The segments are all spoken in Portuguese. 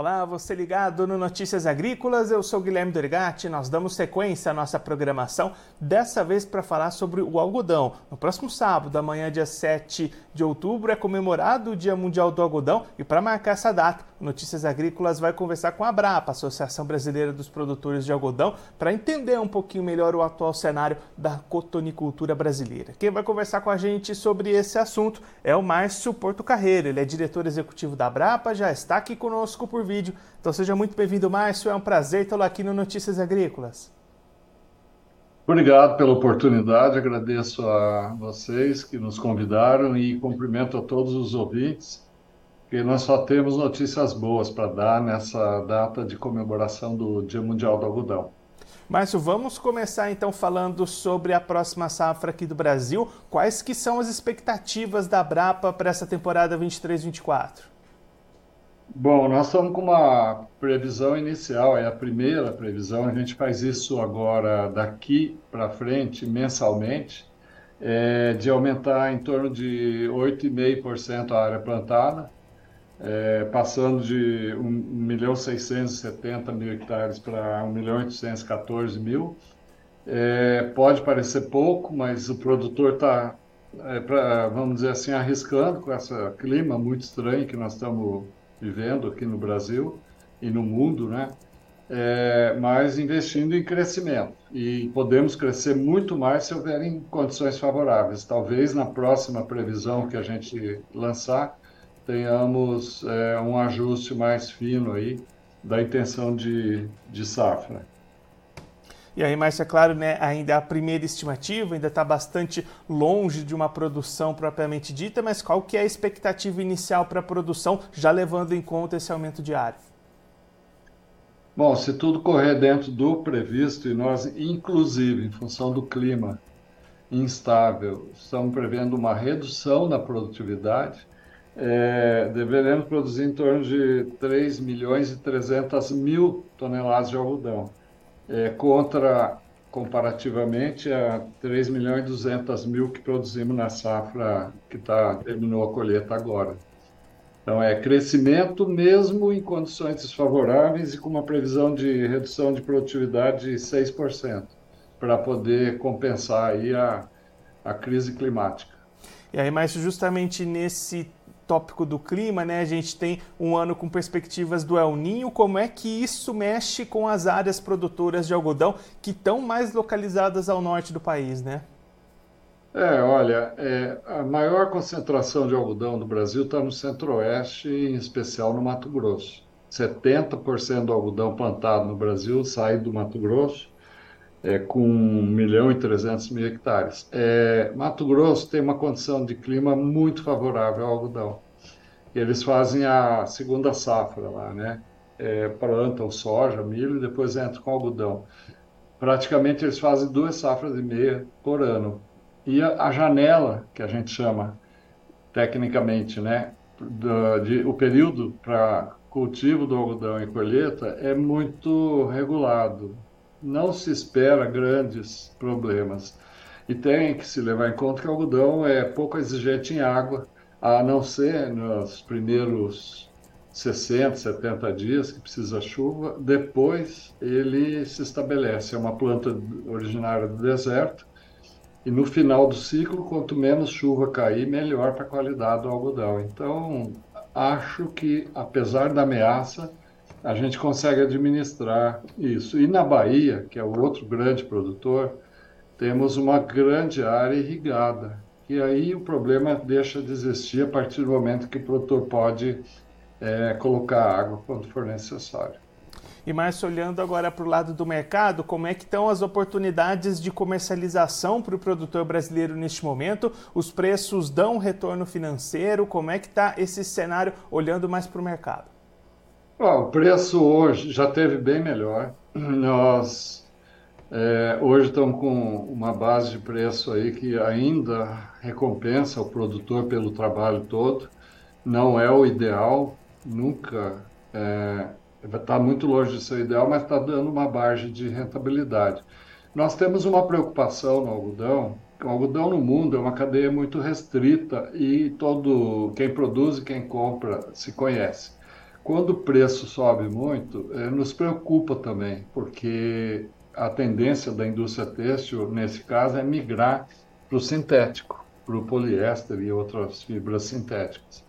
Olá, você ligado no Notícias Agrícolas, eu sou Guilherme Dorigatti. Nós damos sequência à nossa programação, dessa vez para falar sobre o algodão. No próximo sábado, amanhã, dia 7 de outubro, é comemorado o Dia Mundial do Algodão e para marcar essa data, o Notícias Agrícolas vai conversar com a Abrapa, Associação Brasileira dos Produtores de Algodão, para entender um pouquinho melhor o atual cenário da cotonicultura brasileira. Quem vai conversar com a gente sobre esse assunto é o Márcio Porto Carreiro. Ele é diretor executivo da Abrapa, já está aqui conosco por vídeo. Então seja muito bem-vindo, Márcio. É um prazer tê-lo aqui no Notícias Agrícolas. Obrigado pela oportunidade, agradeço a vocês que nos convidaram e cumprimento a todos os ouvintes, que nós só temos notícias boas para dar nessa data de comemoração do Dia Mundial do Algodão. Márcio, vamos começar então falando sobre a próxima safra aqui do Brasil. Quais que são as expectativas da Brapa para essa temporada 23-24? Bom, nós estamos com uma previsão inicial, é a primeira previsão, a gente faz isso agora daqui para frente, mensalmente, é, de aumentar em torno de 8,5% a área plantada, é, passando de 1 milhão 670 mil hectares para 1 milhão 814 mil. É, pode parecer pouco, mas o produtor está, é, vamos dizer assim, arriscando com esse clima muito estranho que nós estamos vivendo aqui no Brasil e no mundo, né? É, mas investindo em crescimento. E podemos crescer muito mais se houverem condições favoráveis. Talvez na próxima previsão que a gente lançar, tenhamos é, um ajuste mais fino aí da intenção de, de safra. E aí, Márcia, é claro, né, ainda a primeira estimativa ainda está bastante longe de uma produção propriamente dita, mas qual que é a expectativa inicial para a produção, já levando em conta esse aumento diário? Bom, se tudo correr dentro do previsto, e nós, inclusive, em função do clima instável, estamos prevendo uma redução na produtividade, é, deveremos produzir em torno de 3 milhões e 300 mil toneladas de algodão é, contra, comparativamente, a 3 milhões e 200 mil que produzimos na safra que tá, terminou a colheita agora. Então, é crescimento mesmo em condições desfavoráveis e com uma previsão de redução de produtividade de 6%, para poder compensar aí a, a crise climática. E aí, Márcio, justamente nesse tópico do clima, né? A gente tem um ano com perspectivas do El Ninho. Como é que isso mexe com as áreas produtoras de algodão que estão mais localizadas ao norte do país, né? É, olha, é, a maior concentração de algodão do Brasil está no centro-oeste, em especial no Mato Grosso. 70% do algodão plantado no Brasil sai do Mato Grosso é, com 1 milhão e 300 mil hectares. É, Mato Grosso tem uma condição de clima muito favorável ao algodão. Eles fazem a segunda safra lá, né? É, plantam soja, milho e depois entram com algodão. Praticamente eles fazem duas safras e meia por ano. E a, a janela, que a gente chama tecnicamente, né? Do, de, o período para cultivo do algodão e colheita é muito regulado não se espera grandes problemas. E tem que se levar em conta que o algodão é pouco exigente em água, a não ser nos primeiros 60, 70 dias que precisa chuva, depois ele se estabelece. É uma planta originária do deserto, e no final do ciclo, quanto menos chuva cair, melhor para a qualidade do algodão. Então, acho que, apesar da ameaça, a gente consegue administrar isso. E na Bahia, que é o outro grande produtor, temos uma grande área irrigada. E aí o problema deixa de existir a partir do momento que o produtor pode é, colocar água quando for necessário. E Márcio, olhando agora para o lado do mercado, como é que estão as oportunidades de comercialização para o produtor brasileiro neste momento? Os preços dão retorno financeiro? Como é que está esse cenário olhando mais para o mercado? O preço hoje já teve bem melhor. Nós é, hoje estamos com uma base de preço aí que ainda recompensa o produtor pelo trabalho todo. Não é o ideal, nunca está é, muito longe de ser o ideal, mas está dando uma margem de rentabilidade. Nós temos uma preocupação no algodão. O algodão no mundo é uma cadeia muito restrita e todo quem produz e quem compra se conhece. Quando o preço sobe muito, é, nos preocupa também, porque a tendência da indústria têxtil, nesse caso, é migrar para o sintético, para o poliéster e outras fibras sintéticas.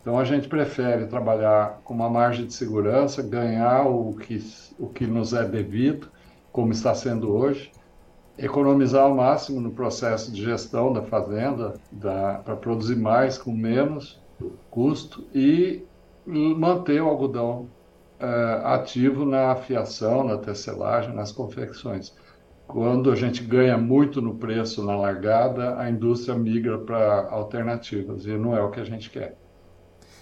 Então a gente prefere trabalhar com uma margem de segurança, ganhar o que, o que nos é devido, como está sendo hoje, economizar ao máximo no processo de gestão da fazenda, para produzir mais com menos custo e manter o algodão é, ativo na afiação, na tecelagem, nas confecções. Quando a gente ganha muito no preço na largada, a indústria migra para alternativas e não é o que a gente quer.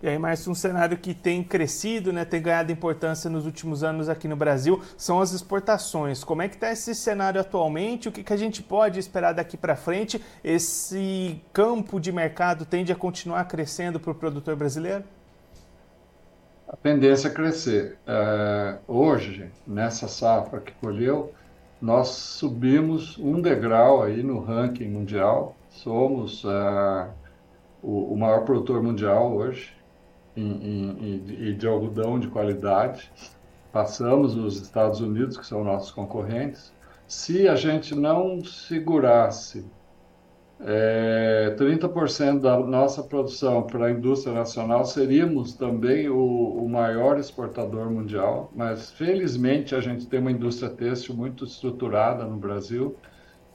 E aí, Márcio, um cenário que tem crescido, né, tem ganhado importância nos últimos anos aqui no Brasil, são as exportações. Como é que está esse cenário atualmente? O que, que a gente pode esperar daqui para frente? Esse campo de mercado tende a continuar crescendo para o produtor brasileiro? A tendência é crescer. É, hoje, nessa safra que colheu, nós subimos um degrau aí no ranking mundial. Somos é, o, o maior produtor mundial hoje e de algodão de qualidade. Passamos os Estados Unidos, que são nossos concorrentes. Se a gente não segurasse é, 30% da nossa produção para a indústria nacional, seríamos também o, o, maior exportador mundial. Mas, felizmente, a gente tem uma indústria têxtil muito estruturada no Brasil.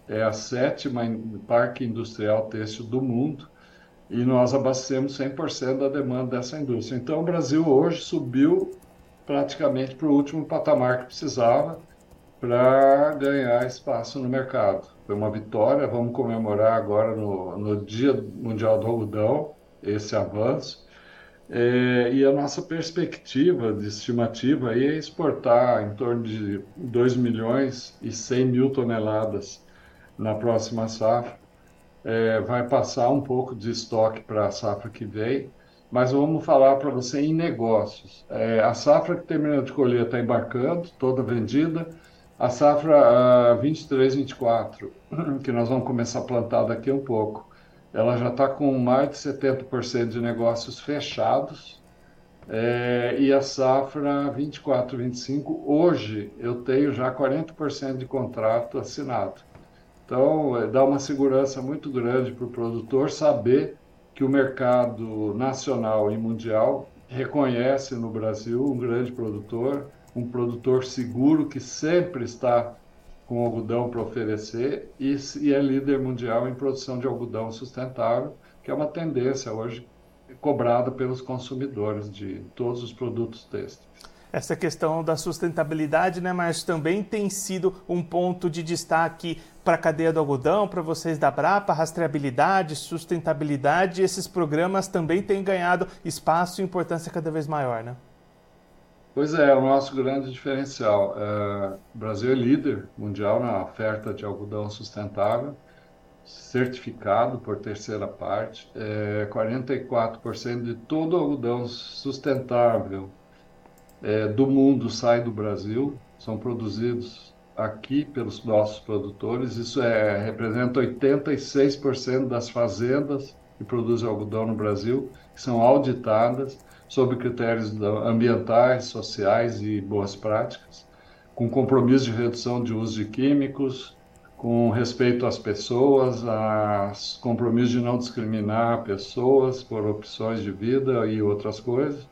É a sétima parque industrial têxtil do mundo e nós abastecemos 100% da demanda dessa indústria. Então, o Brasil hoje subiu praticamente para o último patamar que precisava para ganhar espaço no mercado. Foi uma vitória, vamos comemorar agora no, no Dia Mundial do Algodão esse avanço. É, e a nossa perspectiva de estimativa aí é exportar em torno de 2 milhões e 100 mil toneladas na próxima safra é, vai passar um pouco de estoque para a safra que vem, mas vamos falar para você em negócios. É, a safra que termina de colher está embarcando, toda vendida. A safra uh, 23, 24, que nós vamos começar a plantar daqui a um pouco, ela já está com mais de 70% de negócios fechados. É, e a safra 24, 25, hoje eu tenho já 40% de contrato assinado. Então, é, dá uma segurança muito grande para o produtor saber que o mercado nacional e mundial reconhece no Brasil um grande produtor, um produtor seguro que sempre está com algodão para oferecer e, e é líder mundial em produção de algodão sustentável, que é uma tendência hoje cobrada pelos consumidores de todos os produtos têxteis essa questão da sustentabilidade, né, mas também tem sido um ponto de destaque para a cadeia do algodão, para vocês da Brapa, rastreabilidade, sustentabilidade, esses programas também têm ganhado espaço e importância cada vez maior, né? Pois é, é o nosso grande diferencial. É, o Brasil é líder mundial na oferta de algodão sustentável, certificado por terceira parte. É, 44% de todo algodão sustentável é, do mundo sai do Brasil, são produzidos aqui pelos nossos produtores. Isso é, representa 86% das fazendas que produzem algodão no Brasil, que são auditadas sob critérios ambientais, sociais e boas práticas, com compromisso de redução de uso de químicos, com respeito às pessoas, as compromisso de não discriminar pessoas por opções de vida e outras coisas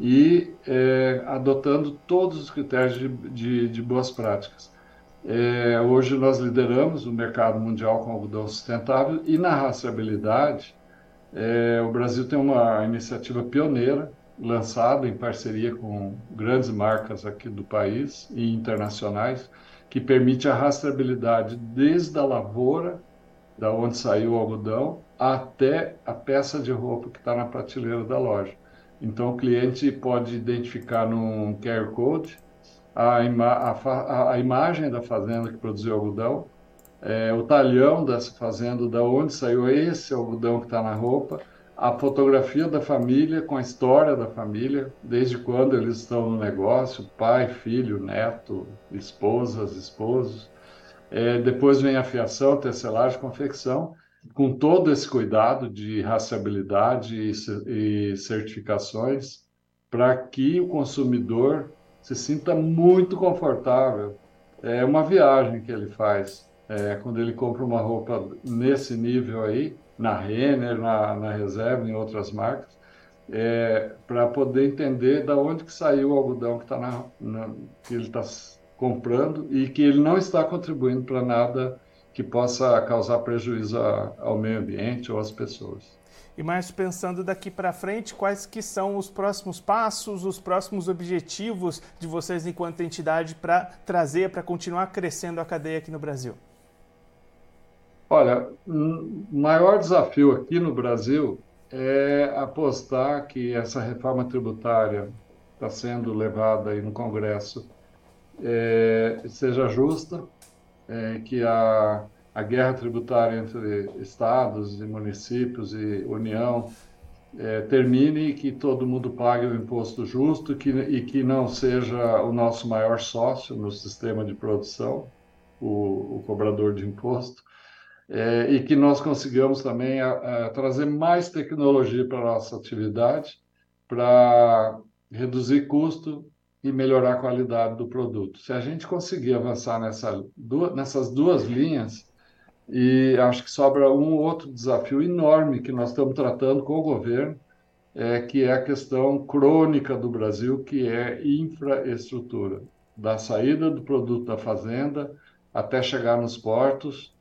e é, adotando todos os critérios de, de, de boas práticas. É, hoje nós lideramos o mercado mundial com algodão sustentável e na rastreabilidade é, o Brasil tem uma iniciativa pioneira lançada em parceria com grandes marcas aqui do país e internacionais que permite a rastreabilidade desde a lavoura, da onde saiu o algodão, até a peça de roupa que está na prateleira da loja. Então, o cliente pode identificar num QR Code a, ima a, a imagem da fazenda que produziu algodão, é, o talhão dessa fazenda, da onde saiu esse algodão que está na roupa, a fotografia da família com a história da família, desde quando eles estão no negócio, pai, filho, neto, esposas, esposos. É, depois vem a fiação, tecelagem, confecção com todo esse cuidado de rastreabilidade e, e certificações para que o consumidor se sinta muito confortável. É uma viagem que ele faz é, quando ele compra uma roupa nesse nível aí, na Renner, na, na Reserva, em outras marcas, é, para poder entender da onde que saiu o algodão que, tá na, na, que ele está comprando e que ele não está contribuindo para nada que possa causar prejuízo a, ao meio ambiente ou às pessoas. E mais pensando daqui para frente, quais que são os próximos passos, os próximos objetivos de vocês enquanto entidade para trazer, para continuar crescendo a cadeia aqui no Brasil? Olha, o maior desafio aqui no Brasil é apostar que essa reforma tributária está sendo levada aí no Congresso é, seja justa, é, que a, a guerra tributária entre estados e municípios e União é, termine e que todo mundo pague o imposto justo que, e que não seja o nosso maior sócio no sistema de produção, o, o cobrador de imposto, é, e que nós consigamos também a, a trazer mais tecnologia para a nossa atividade, para reduzir custo e melhorar a qualidade do produto. Se a gente conseguir avançar nessa, nessas duas linhas, e acho que sobra um outro desafio enorme que nós estamos tratando com o governo, é, que é a questão crônica do Brasil, que é infraestrutura, da saída do produto da fazenda até chegar nos portos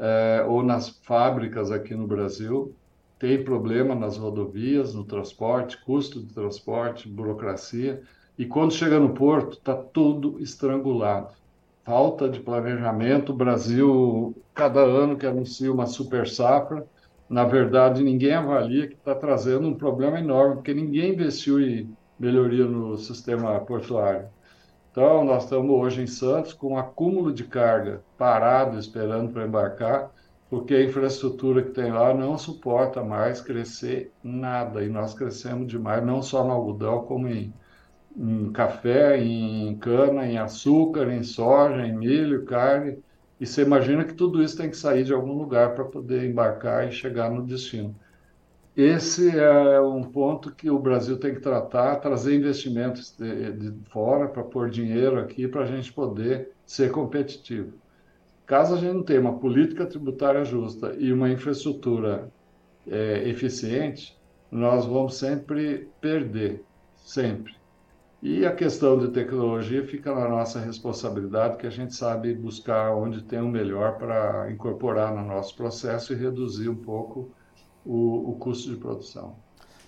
é, ou nas fábricas aqui no Brasil. Tem problema nas rodovias, no transporte, custo de transporte, burocracia. E quando chega no porto, está tudo estrangulado. Falta de planejamento. O Brasil, cada ano que anuncia uma super safra, na verdade, ninguém avalia que está trazendo um problema enorme, porque ninguém investiu em melhoria no sistema portuário. Então, nós estamos hoje em Santos com um acúmulo de carga parado, esperando para embarcar, porque a infraestrutura que tem lá não suporta mais crescer nada. E nós crescemos demais, não só no algodão, como em em café, em cana, em açúcar, em soja, em milho, carne. E você imagina que tudo isso tem que sair de algum lugar para poder embarcar e chegar no destino. Esse é um ponto que o Brasil tem que tratar, trazer investimentos de, de fora para pôr dinheiro aqui para a gente poder ser competitivo. Caso a gente não tenha uma política tributária justa e uma infraestrutura é, eficiente, nós vamos sempre perder, sempre. E a questão de tecnologia fica na nossa responsabilidade, que a gente sabe buscar onde tem o melhor para incorporar no nosso processo e reduzir um pouco o, o custo de produção.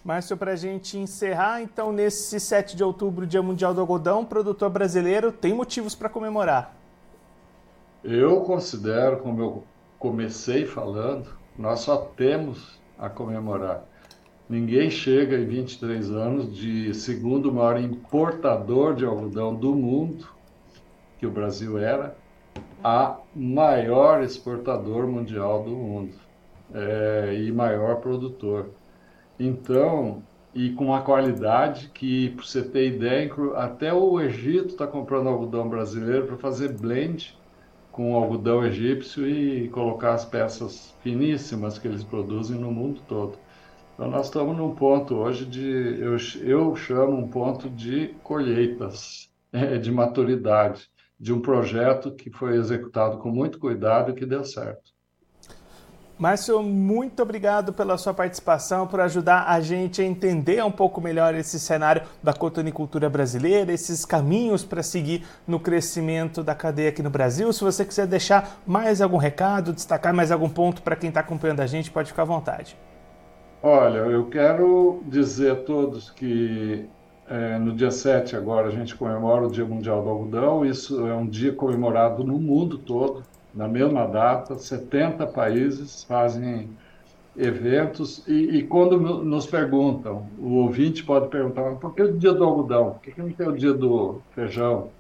Márcio, para a gente encerrar, então, nesse 7 de outubro, Dia Mundial do Algodão, produtor brasileiro tem motivos para comemorar? Eu considero, como eu comecei falando, nós só temos a comemorar. Ninguém chega em 23 anos de segundo maior importador de algodão do mundo, que o Brasil era, a maior exportador mundial do mundo é, e maior produtor. Então, e com uma qualidade que, para você ter ideia, até o Egito está comprando algodão brasileiro para fazer blend com algodão egípcio e colocar as peças finíssimas que eles produzem no mundo todo. Então, nós estamos num ponto hoje de, eu, eu chamo um ponto de colheitas, é, de maturidade, de um projeto que foi executado com muito cuidado e que deu certo. Márcio, muito obrigado pela sua participação, por ajudar a gente a entender um pouco melhor esse cenário da cotonicultura brasileira, esses caminhos para seguir no crescimento da cadeia aqui no Brasil. Se você quiser deixar mais algum recado, destacar mais algum ponto para quem está acompanhando a gente, pode ficar à vontade. Olha, eu quero dizer a todos que é, no dia 7 agora a gente comemora o Dia Mundial do Algodão. Isso é um dia comemorado no mundo todo, na mesma data. 70 países fazem eventos e, e quando nos perguntam, o ouvinte pode perguntar, por que o Dia do Algodão? Por que, que não tem o Dia do Feijão?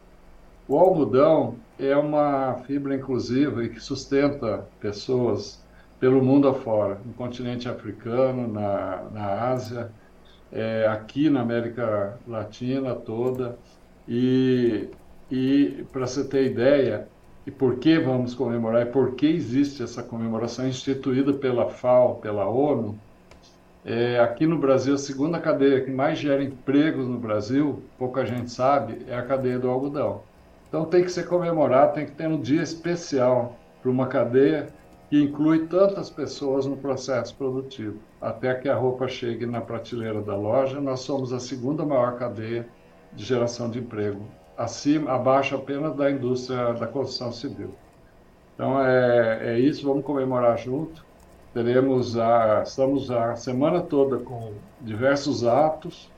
O algodão é uma fibra inclusiva e que sustenta pessoas pelo mundo afora, no continente africano, na, na Ásia, é, aqui na América Latina toda. E, e para você ter ideia, e por que vamos comemorar, e por que existe essa comemoração instituída pela FAO, pela ONU, É, aqui no Brasil, a segunda cadeia que mais gera empregos no Brasil, pouca gente sabe, é a cadeia do algodão. Então tem que ser comemorado, tem que ter um dia especial para uma cadeia que inclui tantas pessoas no processo produtivo. Até que a roupa chegue na prateleira da loja, nós somos a segunda maior cadeia de geração de emprego, acima, abaixo apenas da indústria da construção civil. Então é, é isso, vamos comemorar junto. Teremos a, estamos a semana toda com diversos atos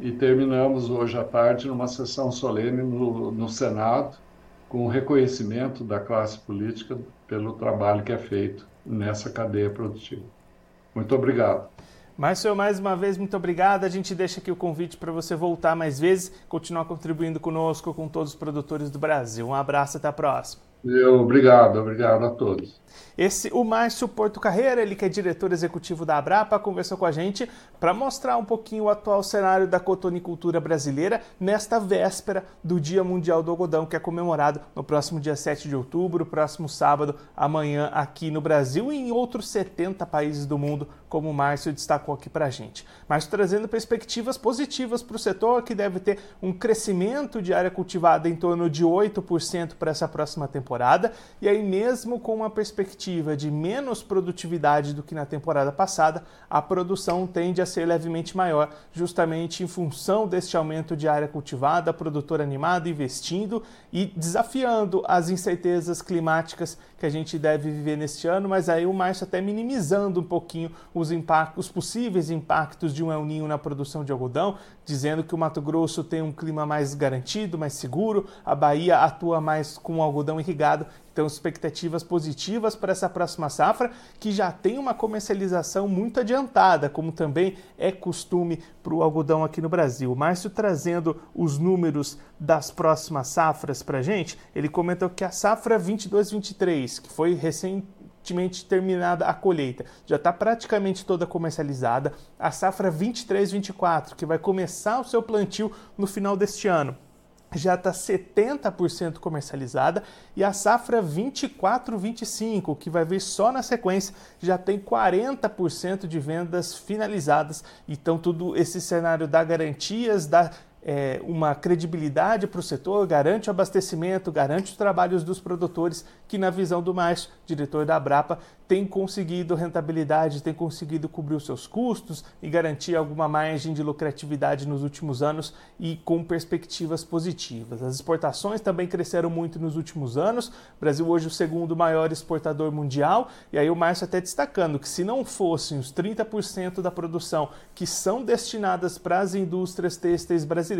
e terminamos hoje à tarde numa sessão solene no, no Senado com o reconhecimento da classe política pelo trabalho que é feito nessa cadeia produtiva. Muito obrigado. Márcio, mais uma vez, muito obrigado. A gente deixa aqui o convite para você voltar mais vezes, continuar contribuindo conosco, com todos os produtores do Brasil. Um abraço, até a próxima. Eu, obrigado, obrigado a todos. Esse, o Márcio Porto Carreira, ele que é diretor executivo da Abrapa, conversou com a gente para mostrar um pouquinho o atual cenário da cotonicultura brasileira nesta véspera do Dia Mundial do Algodão, que é comemorado no próximo dia 7 de outubro, próximo sábado, amanhã aqui no Brasil e em outros 70 países do mundo, como o Márcio destacou aqui para a gente. Márcio trazendo perspectivas positivas para o setor, que deve ter um crescimento de área cultivada em torno de 8% para essa próxima temporada, e aí mesmo com uma perspectiva perspectiva de menos produtividade do que na temporada passada, a produção tende a ser levemente maior, justamente em função deste aumento de área cultivada, produtor animado, investindo e desafiando as incertezas climáticas que a gente deve viver neste ano, mas aí o Márcio até minimizando um pouquinho os impactos, os possíveis impactos de um El Ninho na produção de algodão, dizendo que o Mato Grosso tem um clima mais garantido, mais seguro, a Bahia atua mais com algodão irrigado então, expectativas positivas para essa próxima safra, que já tem uma comercialização muito adiantada, como também é costume para o algodão aqui no Brasil. Márcio trazendo os números das próximas safras para a gente, ele comentou que a safra 22-23, que foi recentemente terminada a colheita, já está praticamente toda comercializada. A safra 23-24, que vai começar o seu plantio no final deste ano já está 70% comercializada e a safra 24-25, que vai vir só na sequência, já tem 40% de vendas finalizadas. Então, tudo esse cenário dá garantias, dá é, uma credibilidade para o setor, garante o abastecimento, garante os trabalhos dos produtores, que na visão do Márcio, diretor da Abrapa, tem conseguido rentabilidade, tem conseguido cobrir os seus custos e garantir alguma margem de lucratividade nos últimos anos e com perspectivas positivas. As exportações também cresceram muito nos últimos anos. O Brasil hoje é o segundo maior exportador mundial e aí o Márcio até destacando que se não fossem os 30% da produção que são destinadas para as indústrias têxteis brasileiras,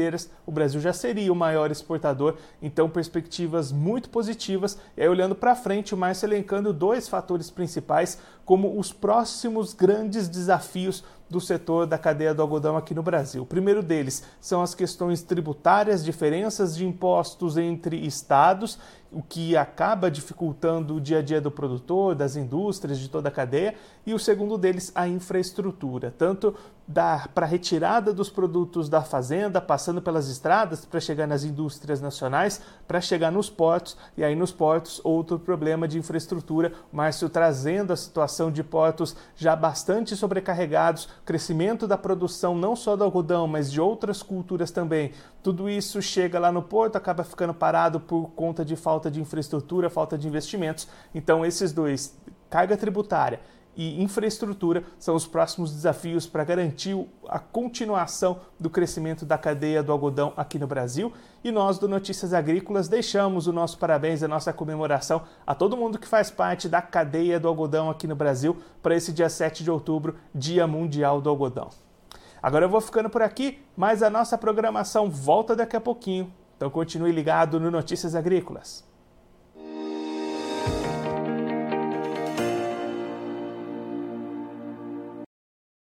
o Brasil já seria o maior exportador. Então perspectivas muito positivas. E aí olhando para frente, o Márcio elencando dois fatores principais principais como os próximos grandes desafios do setor da cadeia do algodão aqui no Brasil. O primeiro deles são as questões tributárias, diferenças de impostos entre estados, o que acaba dificultando o dia a dia do produtor, das indústrias, de toda a cadeia, e o segundo deles, a infraestrutura, tanto para a retirada dos produtos da fazenda, passando pelas estradas para chegar nas indústrias nacionais, para chegar nos portos, e aí nos portos outro problema de infraestrutura, Márcio trazendo a situação de portos já bastante sobrecarregados, crescimento da produção não só do algodão, mas de outras culturas também. Tudo isso chega lá no porto, acaba ficando parado por conta de falta de infraestrutura, falta de investimentos. Então, esses dois, carga tributária e infraestrutura são os próximos desafios para garantir a continuação do crescimento da cadeia do algodão aqui no Brasil. E nós do Notícias Agrícolas deixamos o nosso parabéns, a nossa comemoração a todo mundo que faz parte da cadeia do algodão aqui no Brasil para esse dia 7 de outubro, Dia Mundial do Algodão. Agora eu vou ficando por aqui, mas a nossa programação volta daqui a pouquinho. Então continue ligado no Notícias Agrícolas.